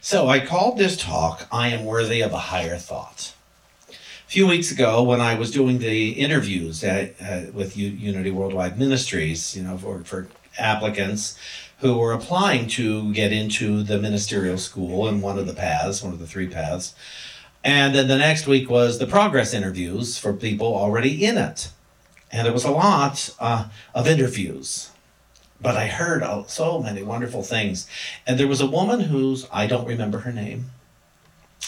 So I called this talk, I Am Worthy of a Higher Thought. A few weeks ago, when I was doing the interviews at, uh, with U- Unity Worldwide Ministries, you know, for, for applicants who were applying to get into the ministerial school in one of the paths, one of the three paths. And then the next week was the progress interviews for people already in it. And it was a lot uh, of interviews but I heard so many wonderful things. And there was a woman whose, I don't remember her name,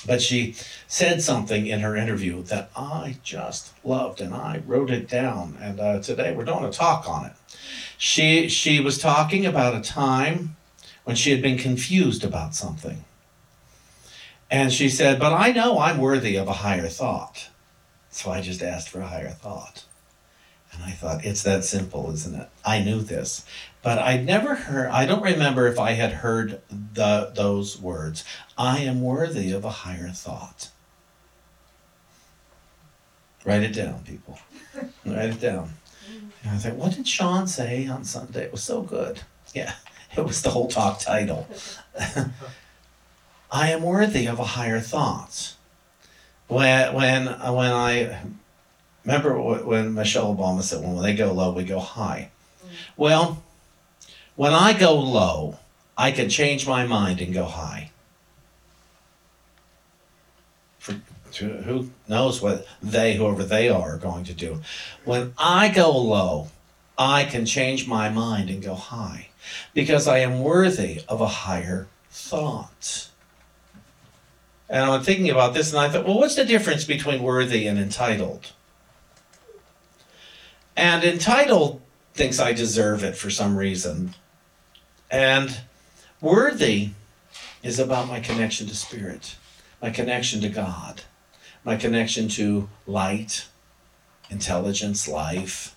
but she said something in her interview that I just loved, and I wrote it down. And uh, today we're doing a talk on it. She, she was talking about a time when she had been confused about something. And she said, But I know I'm worthy of a higher thought. So I just asked for a higher thought. And I thought, it's that simple, isn't it? I knew this. But I'd never heard, I don't remember if I had heard the, those words. I am worthy of a higher thought. Write it down, people. Write it down. And I thought, what did Sean say on Sunday? It was so good. Yeah, it was the whole talk title. I am worthy of a higher thought. When, when, uh, when I remember when Michelle Obama said, when they go low, we go high. Mm. Well, when I go low, I can change my mind and go high. For, who knows what they, whoever they are, are going to do. When I go low, I can change my mind and go high because I am worthy of a higher thought. And I'm thinking about this and I thought, well, what's the difference between worthy and entitled? And entitled thinks I deserve it for some reason. And worthy is about my connection to spirit, my connection to God, my connection to light, intelligence, life.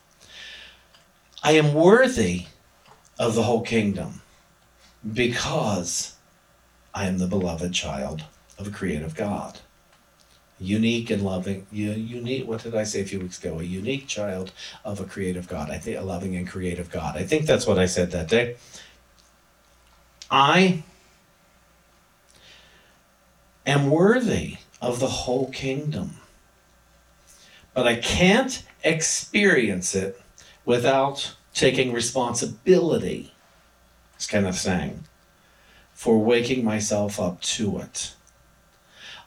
I am worthy of the whole kingdom because I am the beloved child of a creative God. Unique and loving, unique. What did I say a few weeks ago? A unique child of a creative God. I think a loving and creative God. I think that's what I said that day. I am worthy of the whole kingdom. But I can't experience it without taking responsibility, it's kind of saying, for waking myself up to it.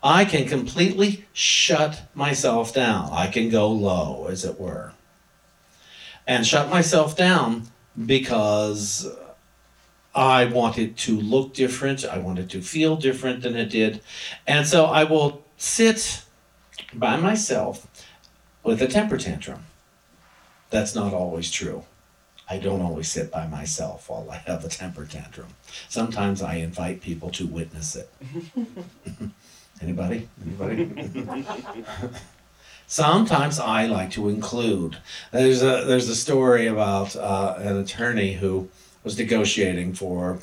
I can completely shut myself down. I can go low, as it were, and shut myself down because I want it to look different. I want it to feel different than it did. And so I will sit by myself with a temper tantrum. That's not always true. I don't always sit by myself while I have a temper tantrum. Sometimes I invite people to witness it. Anybody? Anybody? Sometimes I like to include. There's a there's a story about uh, an attorney who was negotiating for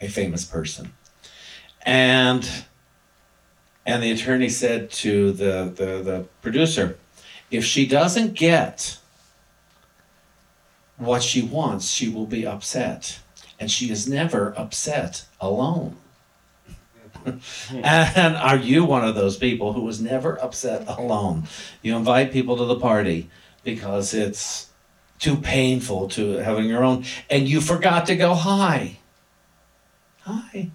a famous person. And and the attorney said to the, the, the producer, if she doesn't get what she wants, she will be upset. And she is never upset alone. and are you one of those people who was never upset alone? You invite people to the party because it's too painful to having your own, and you forgot to go high. High.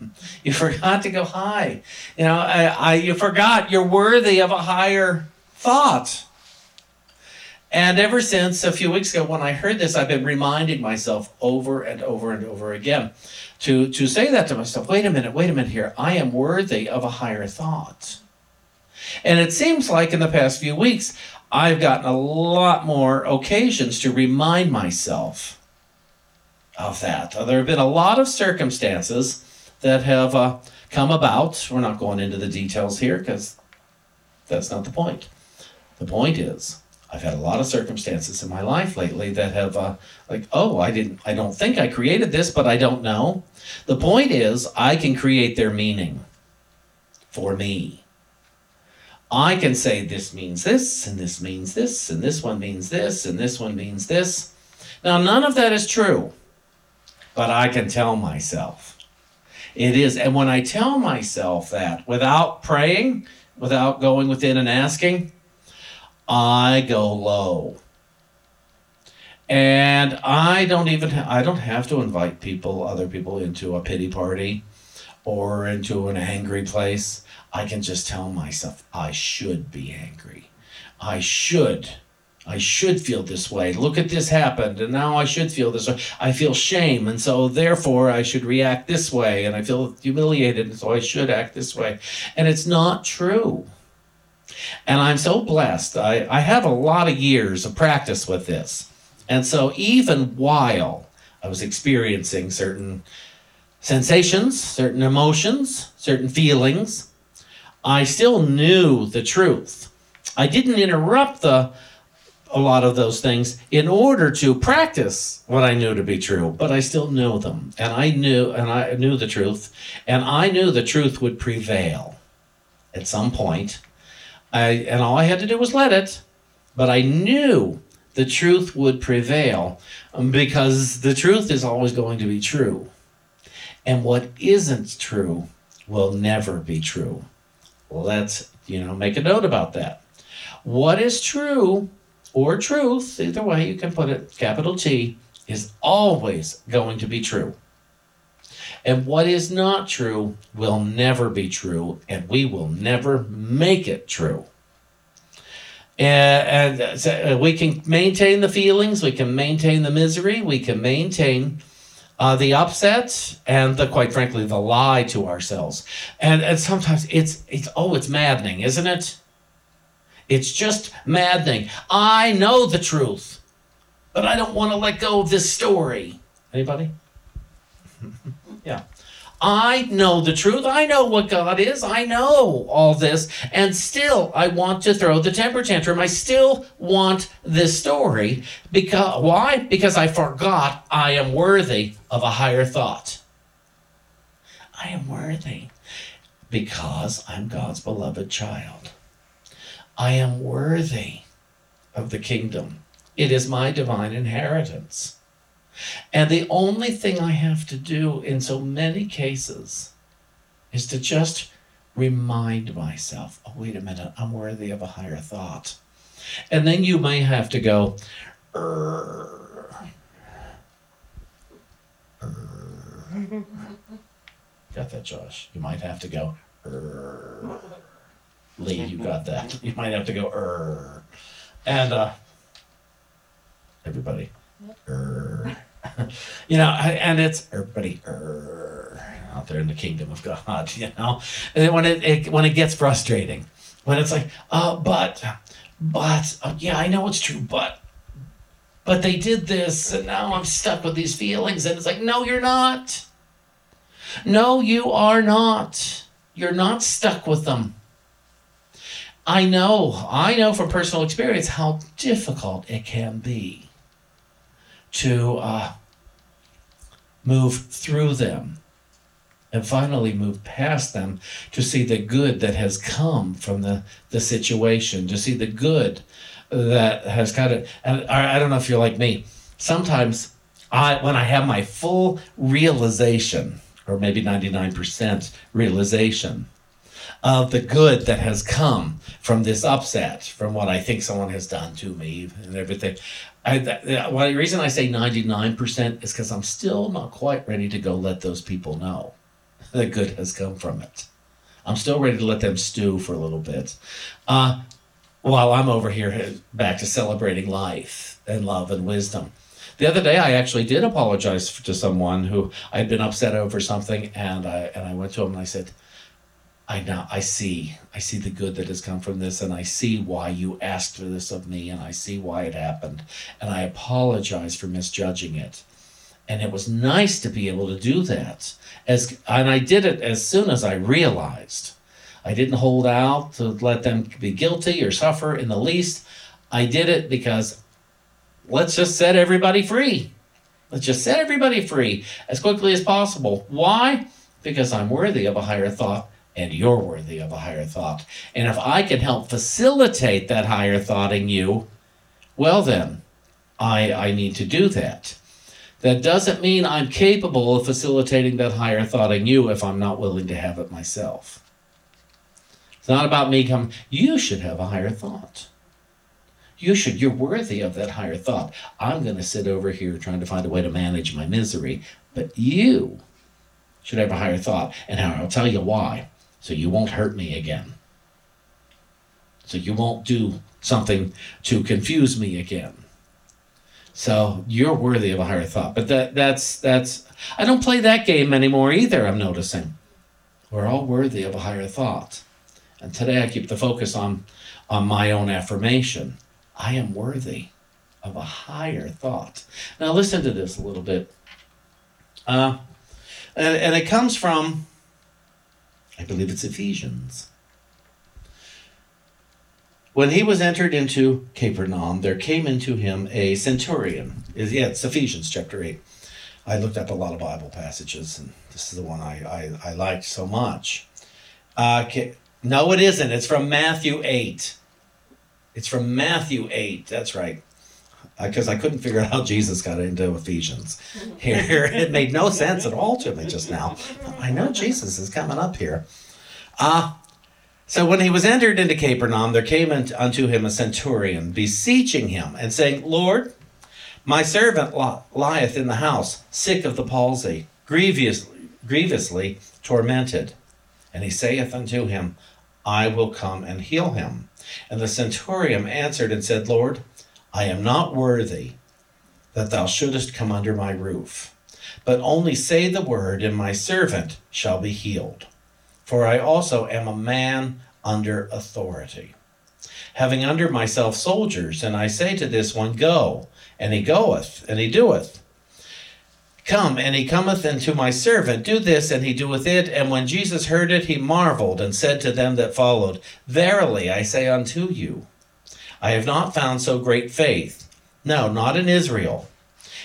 You forgot to go high. You know, I, I, you forgot you're worthy of a higher thought. And ever since a few weeks ago, when I heard this, I've been reminding myself over and over and over again to, to say that to myself wait a minute, wait a minute here. I am worthy of a higher thought. And it seems like in the past few weeks, I've gotten a lot more occasions to remind myself of that. There have been a lot of circumstances that have uh, come about. We're not going into the details here because that's not the point. The point is, I've had a lot of circumstances in my life lately that have, uh, like, oh, I didn't, I don't think I created this, but I don't know. The point is, I can create their meaning for me. I can say this means this, and this means this, and this one means this, and this one means this. Now, none of that is true, but I can tell myself. It is. And when I tell myself that without praying, without going within and asking, I go low. And I don't even I don't have to invite people, other people into a pity party or into an angry place. I can just tell myself I should be angry. I should. I should feel this way. Look at this happened, and now I should feel this way. I feel shame, and so therefore I should react this way, and I feel humiliated, and so I should act this way. And it's not true. And I'm so blessed. I, I have a lot of years of practice with this. And so even while I was experiencing certain sensations, certain emotions, certain feelings, I still knew the truth. I didn't interrupt the a lot of those things in order to practice what I knew to be true, but I still knew them. And I knew and I knew the truth, and I knew the truth would prevail at some point. I and all I had to do was let it, but I knew the truth would prevail um, because the truth is always going to be true. And what isn't true will never be true. Let's, you know, make a note about that. What is true or truth, either way you can put it, capital T, is always going to be true. And what is not true will never be true, and we will never make it true. And, and so uh, we can maintain the feelings, we can maintain the misery, we can maintain uh, the upset, and the quite frankly the lie to ourselves. And, and sometimes it's it's oh it's maddening, isn't it? It's just maddening. I know the truth, but I don't want to let go of this story. Anybody? yeah. I know the truth. I know what God is. I know all this. And still, I want to throw the temper tantrum. I still want this story. Because why? Because I forgot I am worthy of a higher thought. I am worthy because I'm God's beloved child. I am worthy of the kingdom. It is my divine inheritance. And the only thing I have to do in so many cases is to just remind myself oh, wait a minute, I'm worthy of a higher thought. And then you may have to go, got that, Josh? You might have to go, Lee, you got that. You might have to go. And uh, everybody, er. you know, and it's everybody, er, out there in the kingdom of God, you know. And when it, it when it gets frustrating, when it's like, uh, but, but, uh, yeah, I know it's true, but, but they did this, and now I'm stuck with these feelings, and it's like, no, you're not. No, you are not. You're not stuck with them. I know, I know from personal experience how difficult it can be to uh, move through them and finally move past them to see the good that has come from the, the situation, to see the good that has kind of, and I don't know if you're like me, sometimes I, when I have my full realization, or maybe 99% realization, of the good that has come from this upset, from what I think someone has done to me and everything. I, the, the reason I say 99% is because I'm still not quite ready to go let those people know that good has come from it. I'm still ready to let them stew for a little bit. Uh, while I'm over here back to celebrating life and love and wisdom. The other day, I actually did apologize to someone who I had been upset over something, and I and I went to him and I said, I now I see I see the good that has come from this and I see why you asked for this of me and I see why it happened and I apologize for misjudging it. And it was nice to be able to do that. As and I did it as soon as I realized. I didn't hold out to let them be guilty or suffer in the least. I did it because let's just set everybody free. Let's just set everybody free as quickly as possible. Why? Because I'm worthy of a higher thought and you're worthy of a higher thought. And if I can help facilitate that higher thought in you, well then, I, I need to do that. That doesn't mean I'm capable of facilitating that higher thought in you if I'm not willing to have it myself. It's not about me coming, you should have a higher thought. You should, you're worthy of that higher thought. I'm going to sit over here trying to find a way to manage my misery, but you should have a higher thought. And I'll tell you why. So you won't hurt me again. So you won't do something to confuse me again. So you're worthy of a higher thought. But that that's that's I don't play that game anymore either, I'm noticing. We're all worthy of a higher thought. And today I keep the focus on on my own affirmation. I am worthy of a higher thought. Now, listen to this a little bit. Uh, and, and it comes from, I believe it's Ephesians. When he was entered into Capernaum, there came into him a centurion. Yeah, it's Ephesians chapter 8. I looked up a lot of Bible passages, and this is the one I, I, I liked so much. Uh, no, it isn't. It's from Matthew 8. It's from Matthew 8. That's right. Because uh, I couldn't figure out how Jesus got into Ephesians. Here, it made no sense at all to me just now. I know Jesus is coming up here. Uh, so when he was entered into Capernaum, there came unto him a centurion, beseeching him, and saying, Lord, my servant lieth in the house, sick of the palsy, grievously, grievously tormented. And he saith unto him, I will come and heal him. And the centurion answered and said, Lord, I am not worthy that thou shouldest come under my roof, but only say the word, and my servant shall be healed. For I also am a man under authority, having under myself soldiers, and I say to this one, Go, and he goeth, and he doeth Come, and he cometh unto my servant, do this, and he doeth it. And when Jesus heard it, he marveled, and said to them that followed, Verily I say unto you, I have not found so great faith, no, not in Israel.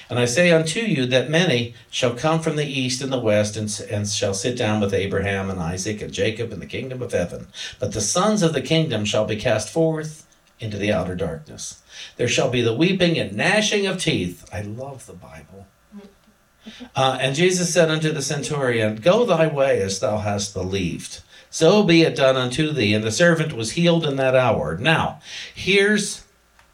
And I say unto you that many shall come from the east and the west, and, and shall sit down with Abraham and Isaac and Jacob in the kingdom of heaven. But the sons of the kingdom shall be cast forth into the outer darkness. There shall be the weeping and gnashing of teeth. I love the Bible. Uh, and Jesus said unto the centurion, Go thy way as thou hast believed. So be it done unto thee. And the servant was healed in that hour. Now, here's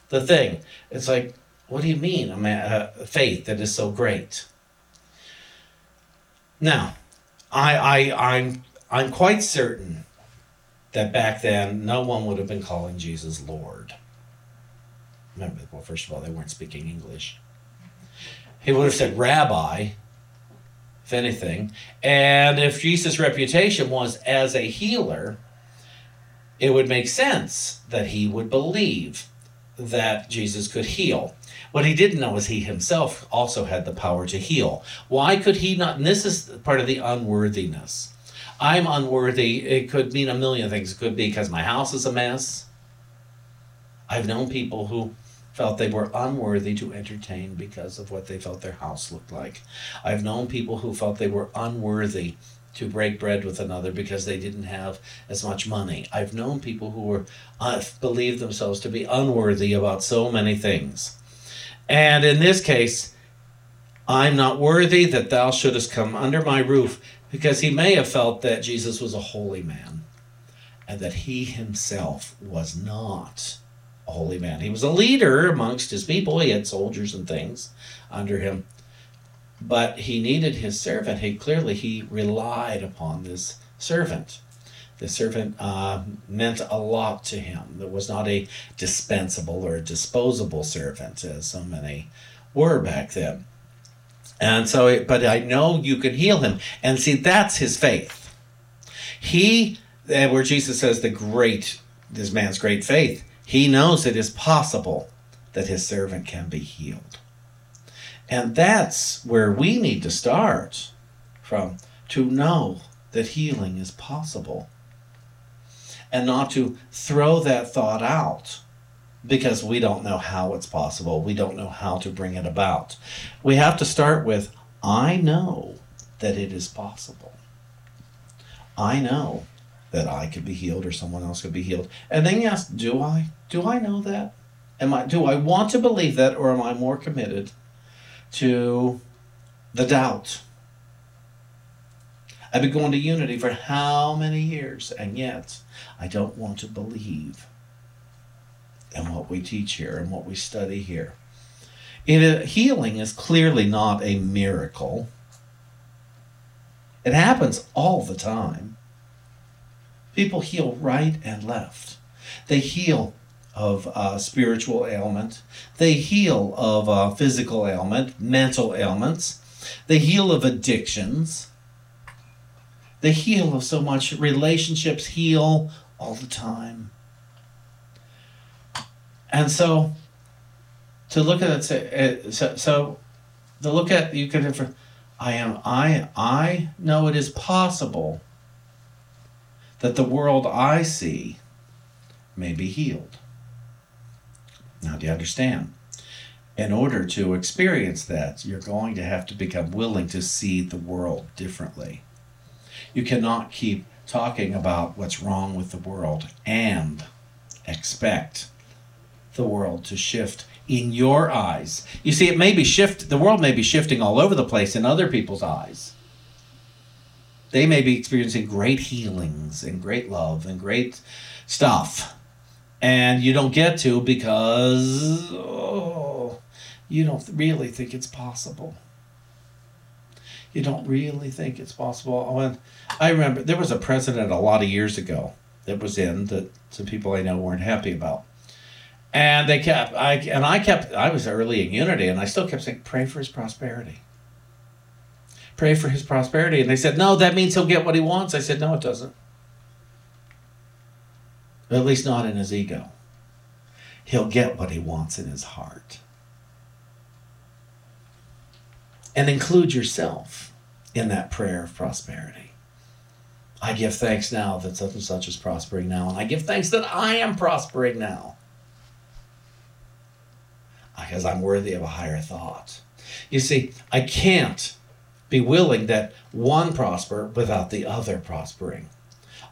the thing. It's like, what do you mean, a man, uh, faith that is so great? Now, I, I, I'm, I'm quite certain that back then no one would have been calling Jesus Lord. Remember, well, first of all, they weren't speaking English. He would have said rabbi, if anything. And if Jesus' reputation was as a healer, it would make sense that he would believe that Jesus could heal. What he didn't know is he himself also had the power to heal. Why could he not? And this is part of the unworthiness. I'm unworthy. It could mean a million things. It could be because my house is a mess. I've known people who felt they were unworthy to entertain because of what they felt their house looked like. I've known people who felt they were unworthy to break bread with another because they didn't have as much money. I've known people who were uh, believed themselves to be unworthy about so many things. And in this case, I'm not worthy that thou shouldest come under my roof because he may have felt that Jesus was a holy man and that he himself was not a holy man. He was a leader amongst his people. He had soldiers and things under him. But he needed his servant. He clearly he relied upon this servant. The servant uh, meant a lot to him. It was not a dispensable or a disposable servant, as so many were back then. And so, but I know you can heal him. And see, that's his faith. He, where Jesus says the great, this man's great faith, he knows it is possible that his servant can be healed. And that's where we need to start from to know that healing is possible and not to throw that thought out because we don't know how it's possible. We don't know how to bring it about. We have to start with I know that it is possible. I know that I could be healed or someone else could be healed. And then you ask, do I? Do I know that? Am I do I want to believe that or am I more committed to the doubt. I've been going to Unity for how many years, and yet I don't want to believe in what we teach here and what we study here. It, uh, healing is clearly not a miracle. It happens all the time. People heal right and left. They heal of uh, spiritual ailment. They heal of uh, physical ailment, mental ailments. They heal of addictions. They heal of so much. Relationships heal all the time. And so, to look at it, so, so to look at you could have, I am I I know it is possible that the world I see may be healed. Now, do you understand? In order to experience that, you're going to have to become willing to see the world differently. You cannot keep talking about what's wrong with the world and expect the world to shift in your eyes. You see, it may be shift the world may be shifting all over the place in other people's eyes. They may be experiencing great healings and great love and great stuff and you don't get to because oh, you don't really think it's possible. You don't really think it's possible. Oh, when I remember there was a president a lot of years ago that was in that some people I know weren't happy about. And they kept I and I kept I was early in unity and I still kept saying pray for his prosperity. Pray for his prosperity. And they said, No, that means he'll get what he wants. I said, No, it doesn't at least not in his ego. He'll get what he wants in his heart. And include yourself in that prayer of prosperity. I give thanks now that such and such is prospering now, and I give thanks that I am prospering now. Because I'm worthy of a higher thought. You see, I can't be willing that one prosper without the other prospering.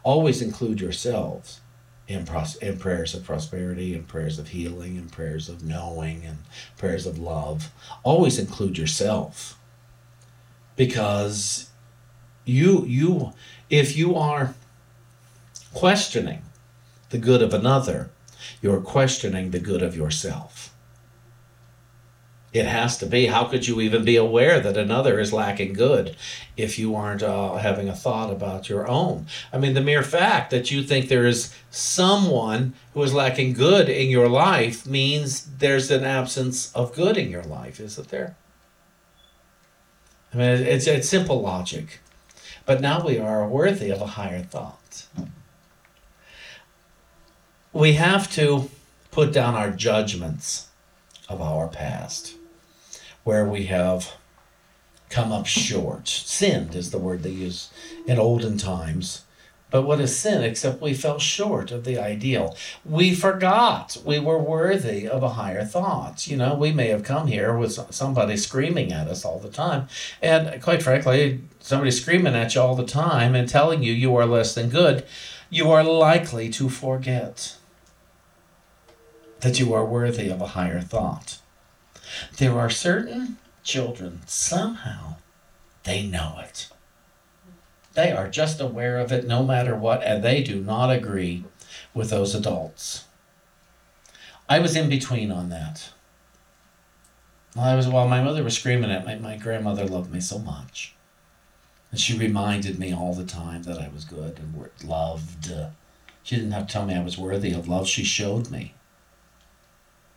Always include yourselves in, pros- in prayers of prosperity and prayers of healing and prayers of knowing and prayers of love. Always include yourself because you you if you are questioning the good of another, you're questioning the good of yourself. It has to be. How could you even be aware that another is lacking good if you aren't uh, having a thought about your own? I mean, the mere fact that you think there is someone who is lacking good in your life means there's an absence of good in your life, isn't there? I mean, it's, it's simple logic. But now we are worthy of a higher thought. We have to put down our judgments of our past where we have come up short. Sinned is the word they use in olden times. But what is sin except we fell short of the ideal? We forgot we were worthy of a higher thought. You know, we may have come here with somebody screaming at us all the time. And quite frankly, somebody screaming at you all the time and telling you you are less than good, you are likely to forget that you are worthy of a higher thought. There are certain children, somehow, they know it. They are just aware of it no matter what, and they do not agree with those adults. I was in between on that. I was while my mother was screaming at me, my grandmother loved me so much. And she reminded me all the time that I was good and loved. She didn't have to tell me I was worthy of love, she showed me.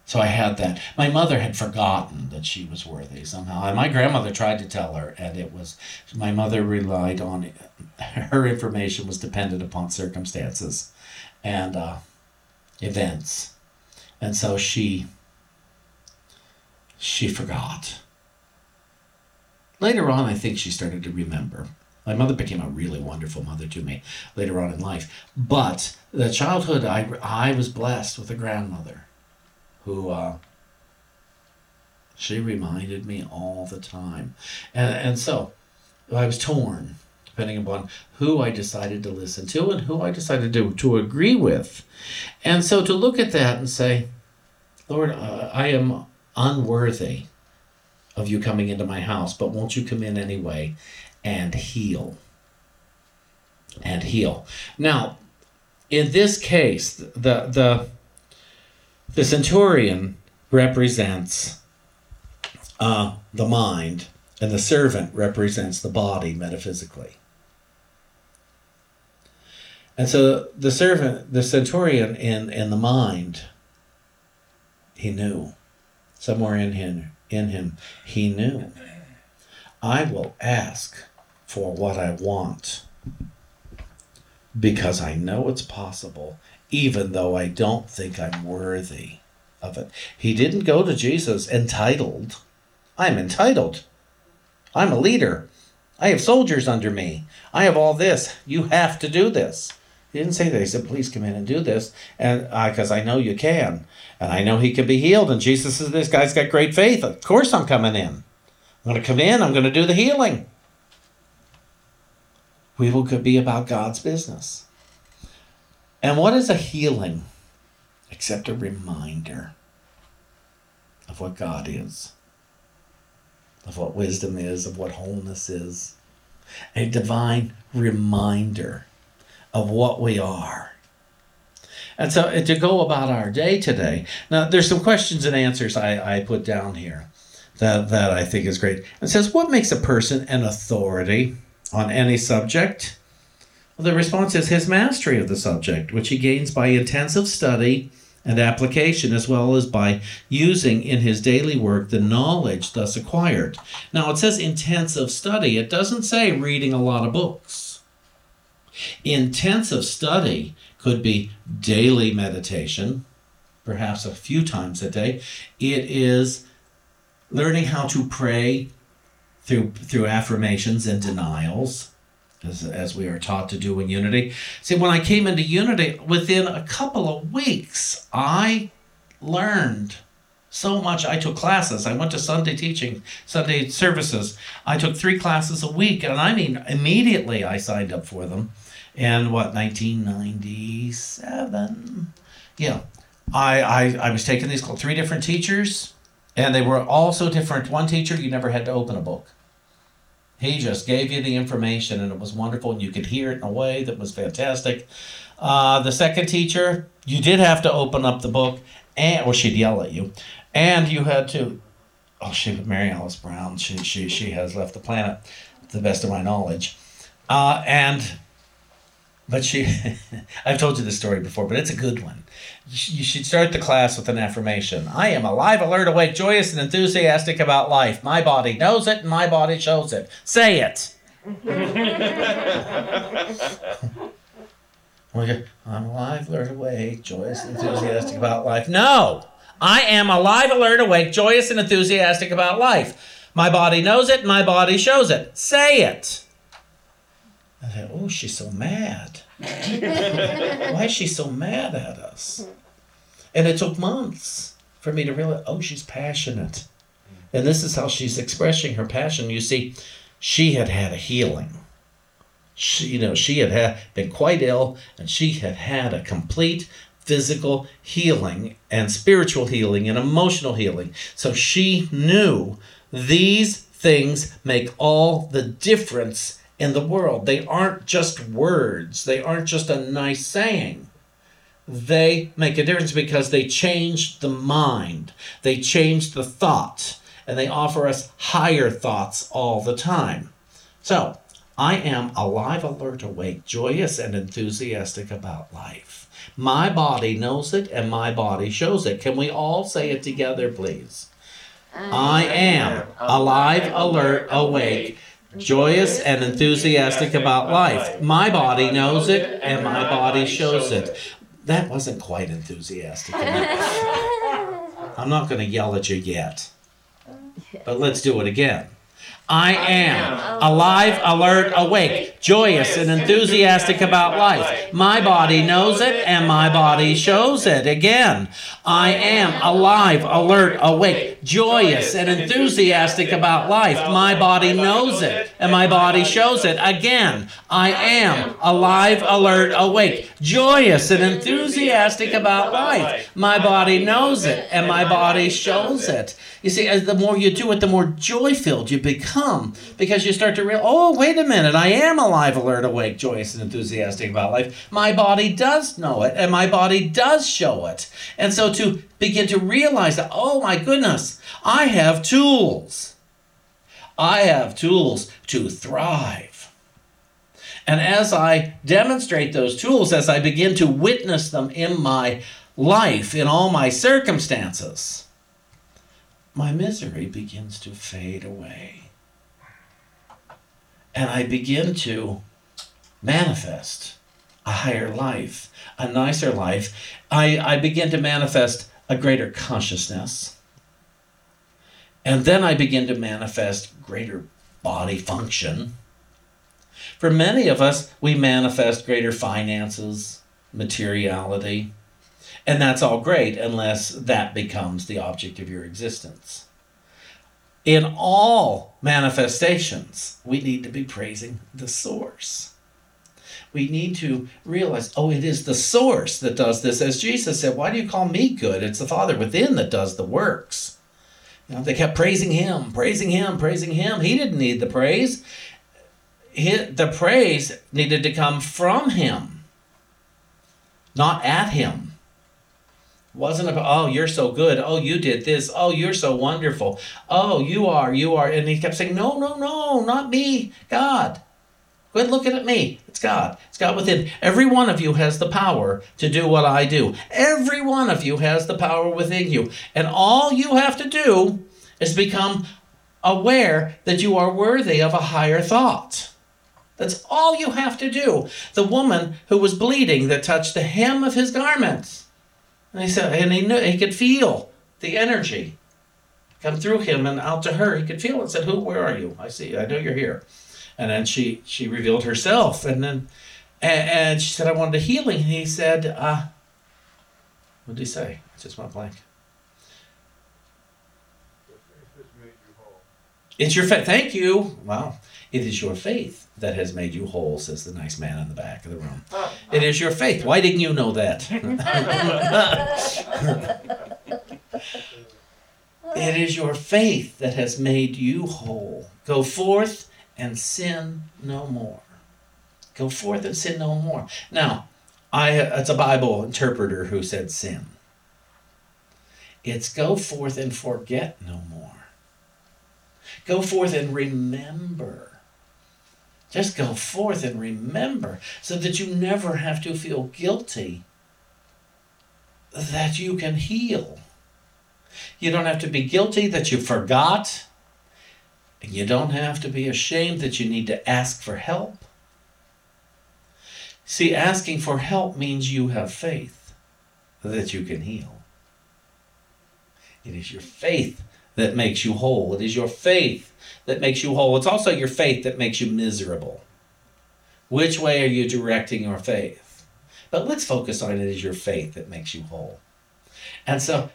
So I had that. My mother had forgotten that she was worthy somehow. And my grandmother tried to tell her, and it was, my mother relied on, her information was dependent upon circumstances and uh, events. And so she, she forgot. Later on, I think she started to remember. My mother became a really wonderful mother to me later on in life. But the childhood, I, I was blessed with a grandmother who uh, she reminded me all the time. And, and so I was torn, depending upon who I decided to listen to and who I decided to, to agree with. And so to look at that and say, Lord, uh, I am unworthy of you coming into my house, but won't you come in anyway and heal? And heal. Now, in this case, the the the centurion represents uh, the mind, and the servant represents the body metaphysically. And so the servant, the centurion in, in the mind, he knew. Somewhere in him, in him, he knew. I will ask for what I want because I know it's possible, even though I don't think I'm worthy of it. He didn't go to Jesus entitled. I'm entitled. I'm a leader. I have soldiers under me. I have all this. You have to do this. He didn't say that. He said, please come in and do this. And because uh, I know you can. And I know he can be healed. And Jesus says, this guy's got great faith. Of course I'm coming in. I'm going to come in. I'm going to do the healing. We will be about God's business. And what is a healing except a reminder of what God is, of what wisdom is, of what wholeness is? A divine reminder of what we are. And so to go about our day today, now there's some questions and answers I, I put down here that, that I think is great. It says, What makes a person an authority on any subject? The response is his mastery of the subject, which he gains by intensive study and application, as well as by using in his daily work the knowledge thus acquired. Now, it says intensive study, it doesn't say reading a lot of books. Intensive study could be daily meditation, perhaps a few times a day. It is learning how to pray through through affirmations and denials. As, as we are taught to do in unity. See, when I came into unity, within a couple of weeks, I learned so much. I took classes. I went to Sunday teaching, Sunday services. I took three classes a week, and I mean, immediately I signed up for them in what 1997 yeah I, I i was taking these three different teachers and they were all so different one teacher you never had to open a book he just gave you the information and it was wonderful and you could hear it in a way that was fantastic uh, the second teacher you did have to open up the book and or she'd yell at you and you had to oh she mary alice brown she, she, she has left the planet to the best of my knowledge uh, and but she, I've told you this story before, but it's a good one. You should start the class with an affirmation. I am alive, alert, awake, joyous, and enthusiastic about life. My body knows it and my body shows it. Say it. I'm alive, alert, awake, joyous, and enthusiastic about life. No! I am alive, alert, awake, joyous, and enthusiastic about life. My body knows it, and my body shows it. Say it. I thought, oh, she's so mad. Why is she so mad at us? And it took months for me to realize, oh, she's passionate. And this is how she's expressing her passion. You see, she had had a healing. She, you know, she had, had been quite ill and she had had a complete physical healing and spiritual healing and emotional healing. So she knew these things make all the difference in the world. They aren't just words, they aren't just a nice saying. They make a difference because they change the mind, they change the thought, and they offer us higher thoughts all the time. So, I am alive, alert, awake, joyous, and enthusiastic about life. My body knows it and my body shows it. Can we all say it together, please? I am alive, alert, awake, joyous and enthusiastic about life. My body knows it and my body shows it. That wasn't quite enthusiastic enough. I'm not going to yell at you yet, but let's do it again. I am alive, alert, awake, joyous, and enthusiastic about life. My body knows it and my body shows it. Again, I am alive, alert, awake, joyous, and enthusiastic about life. My body knows it and my body shows it. Again, I am alive, alert, awake, joyous, and enthusiastic about life. My body knows it and my body shows it. You see, as the more you do it, the more joy filled you become because you start to realize, oh, wait a minute, I am alive, alert, awake, joyous, and enthusiastic about life. My body does know it and my body does show it. And so to begin to realize that, oh my goodness, I have tools. I have tools to thrive. And as I demonstrate those tools, as I begin to witness them in my life, in all my circumstances, my misery begins to fade away. And I begin to manifest a higher life, a nicer life. I, I begin to manifest a greater consciousness. And then I begin to manifest greater body function. For many of us, we manifest greater finances, materiality, and that's all great unless that becomes the object of your existence. In all manifestations, we need to be praising the source. We need to realize, oh, it is the source that does this. As Jesus said, why do you call me good? It's the Father within that does the works. They kept praising him, praising him, praising him. He didn't need the praise. He, the praise needed to come from him, not at him. Wasn't about oh you're so good. Oh you did this. Oh you're so wonderful. Oh you are you are and he kept saying no no no not me god quit looking at me it's god it's god within every one of you has the power to do what i do every one of you has the power within you and all you have to do is become aware that you are worthy of a higher thought that's all you have to do the woman who was bleeding that touched the hem of his garments and he said, and he knew he could feel the energy come through him and out to her. He could feel it. Said, "Who? Where are you? I see. I know you're here." And then she she revealed herself, and then and, and she said, "I wanted a healing." And he said, uh, "What did he say?" I just went blank. It's your faith. Thank you. Wow. It is your faith that has made you whole, says the nice man in the back of the room. It is your faith. Why didn't you know that? it is your faith that has made you whole. Go forth and sin no more. Go forth and sin no more. Now, I it's a Bible interpreter who said sin. It's go forth and forget no more. Go forth and remember just go forth and remember so that you never have to feel guilty that you can heal. You don't have to be guilty that you forgot. And you don't have to be ashamed that you need to ask for help. See, asking for help means you have faith that you can heal. It is your faith that makes you whole. It is your faith that makes you whole. It's also your faith that makes you miserable. Which way are you directing your faith? But let's focus on it as your faith that makes you whole. And so,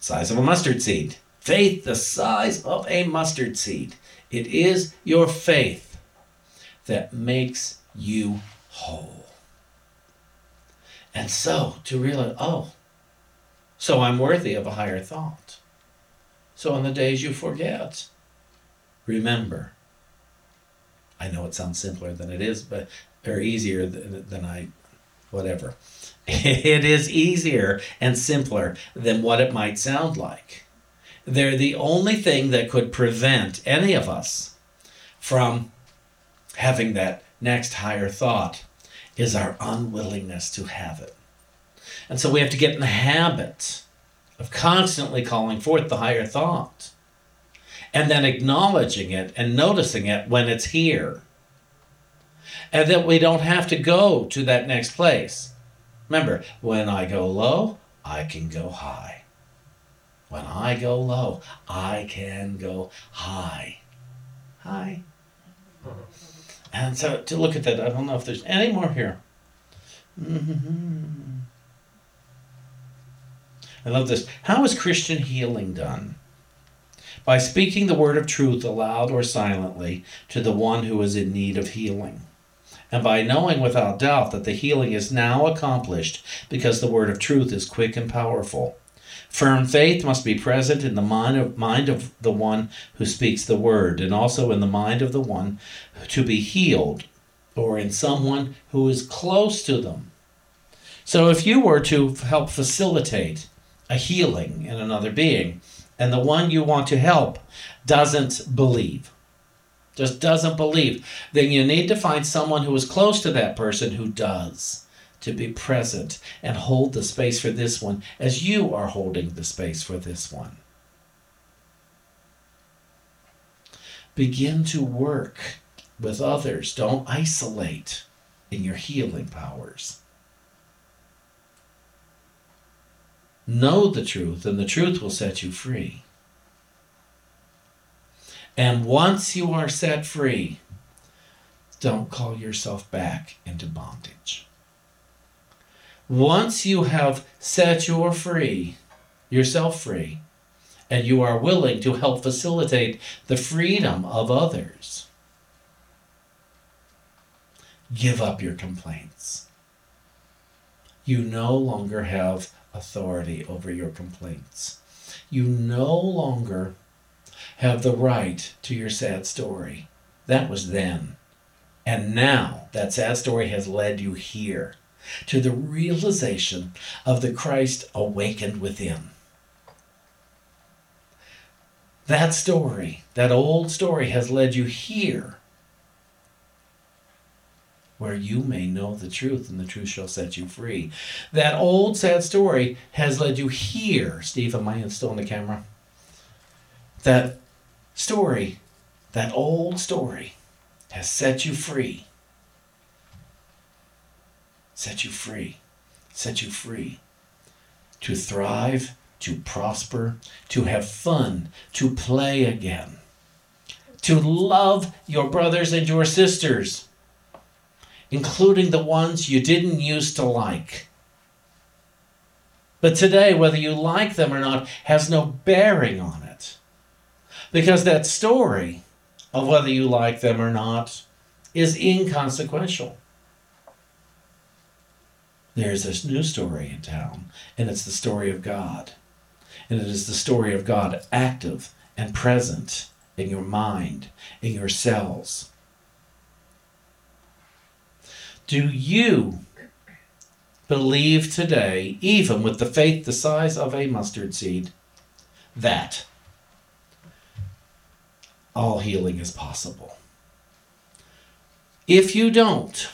size of a mustard seed. Faith the size of a mustard seed. It is your faith that makes you whole. And so, to realize, oh, so I'm worthy of a higher thought. So on the days you forget, remember. I know it sounds simpler than it is, but or easier than, than I, whatever. It is easier and simpler than what it might sound like. They're the only thing that could prevent any of us from having that next higher thought is our unwillingness to have it. And so we have to get in the habit of constantly calling forth the higher thought and then acknowledging it and noticing it when it's here. And that we don't have to go to that next place. Remember, when I go low, I can go high. When I go low, I can go high. Hi. And so to look at that, I don't know if there's any more here. Mm-hmm. I love this. How is Christian healing done? By speaking the word of truth aloud or silently to the one who is in need of healing. And by knowing without doubt that the healing is now accomplished because the word of truth is quick and powerful. Firm faith must be present in the mind of, mind of the one who speaks the word, and also in the mind of the one to be healed, or in someone who is close to them. So if you were to help facilitate a healing in another being, and the one you want to help doesn't believe, just doesn't believe, then you need to find someone who is close to that person who does to be present and hold the space for this one as you are holding the space for this one. Begin to work with others. Don't isolate in your healing powers. Know the truth, and the truth will set you free. And once you are set free, don't call yourself back into bondage. Once you have set your free, yourself free, and you are willing to help facilitate the freedom of others, give up your complaints. You no longer have authority over your complaints. You no longer have the right to your sad story. That was then. And now that sad story has led you here to the realization of the Christ awakened within. That story, that old story, has led you here where you may know the truth and the truth shall set you free. That old sad story has led you here. Steve, am I still on the camera? That story, that old story, has set you free. Set you free. Set you free. To thrive, to prosper, to have fun, to play again. To love your brothers and your sisters including the ones you didn't used to like. But today, whether you like them or not has no bearing on it. Because that story of whether you like them or not is inconsequential. There's this new story in town, and it's the story of God. And it is the story of God active and present in your mind, in your cells, do you believe today, even with the faith the size of a mustard seed, that all healing is possible? If you don't,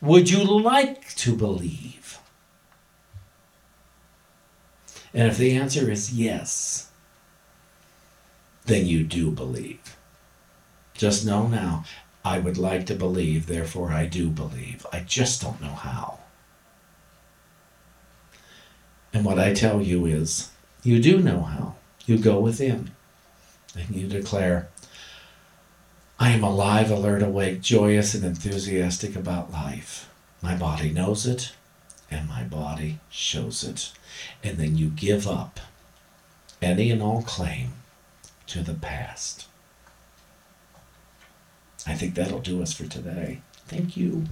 would you like to believe? And if the answer is yes, then you do believe. Just know now, I would like to believe, therefore I do believe. I just don't know how. And what I tell you is, you do know how. You go within and you declare, I am alive, alert, awake, joyous, and enthusiastic about life. My body knows it, and my body shows it. And then you give up any and all claim to the past. I think that'll do us for today. Thank you.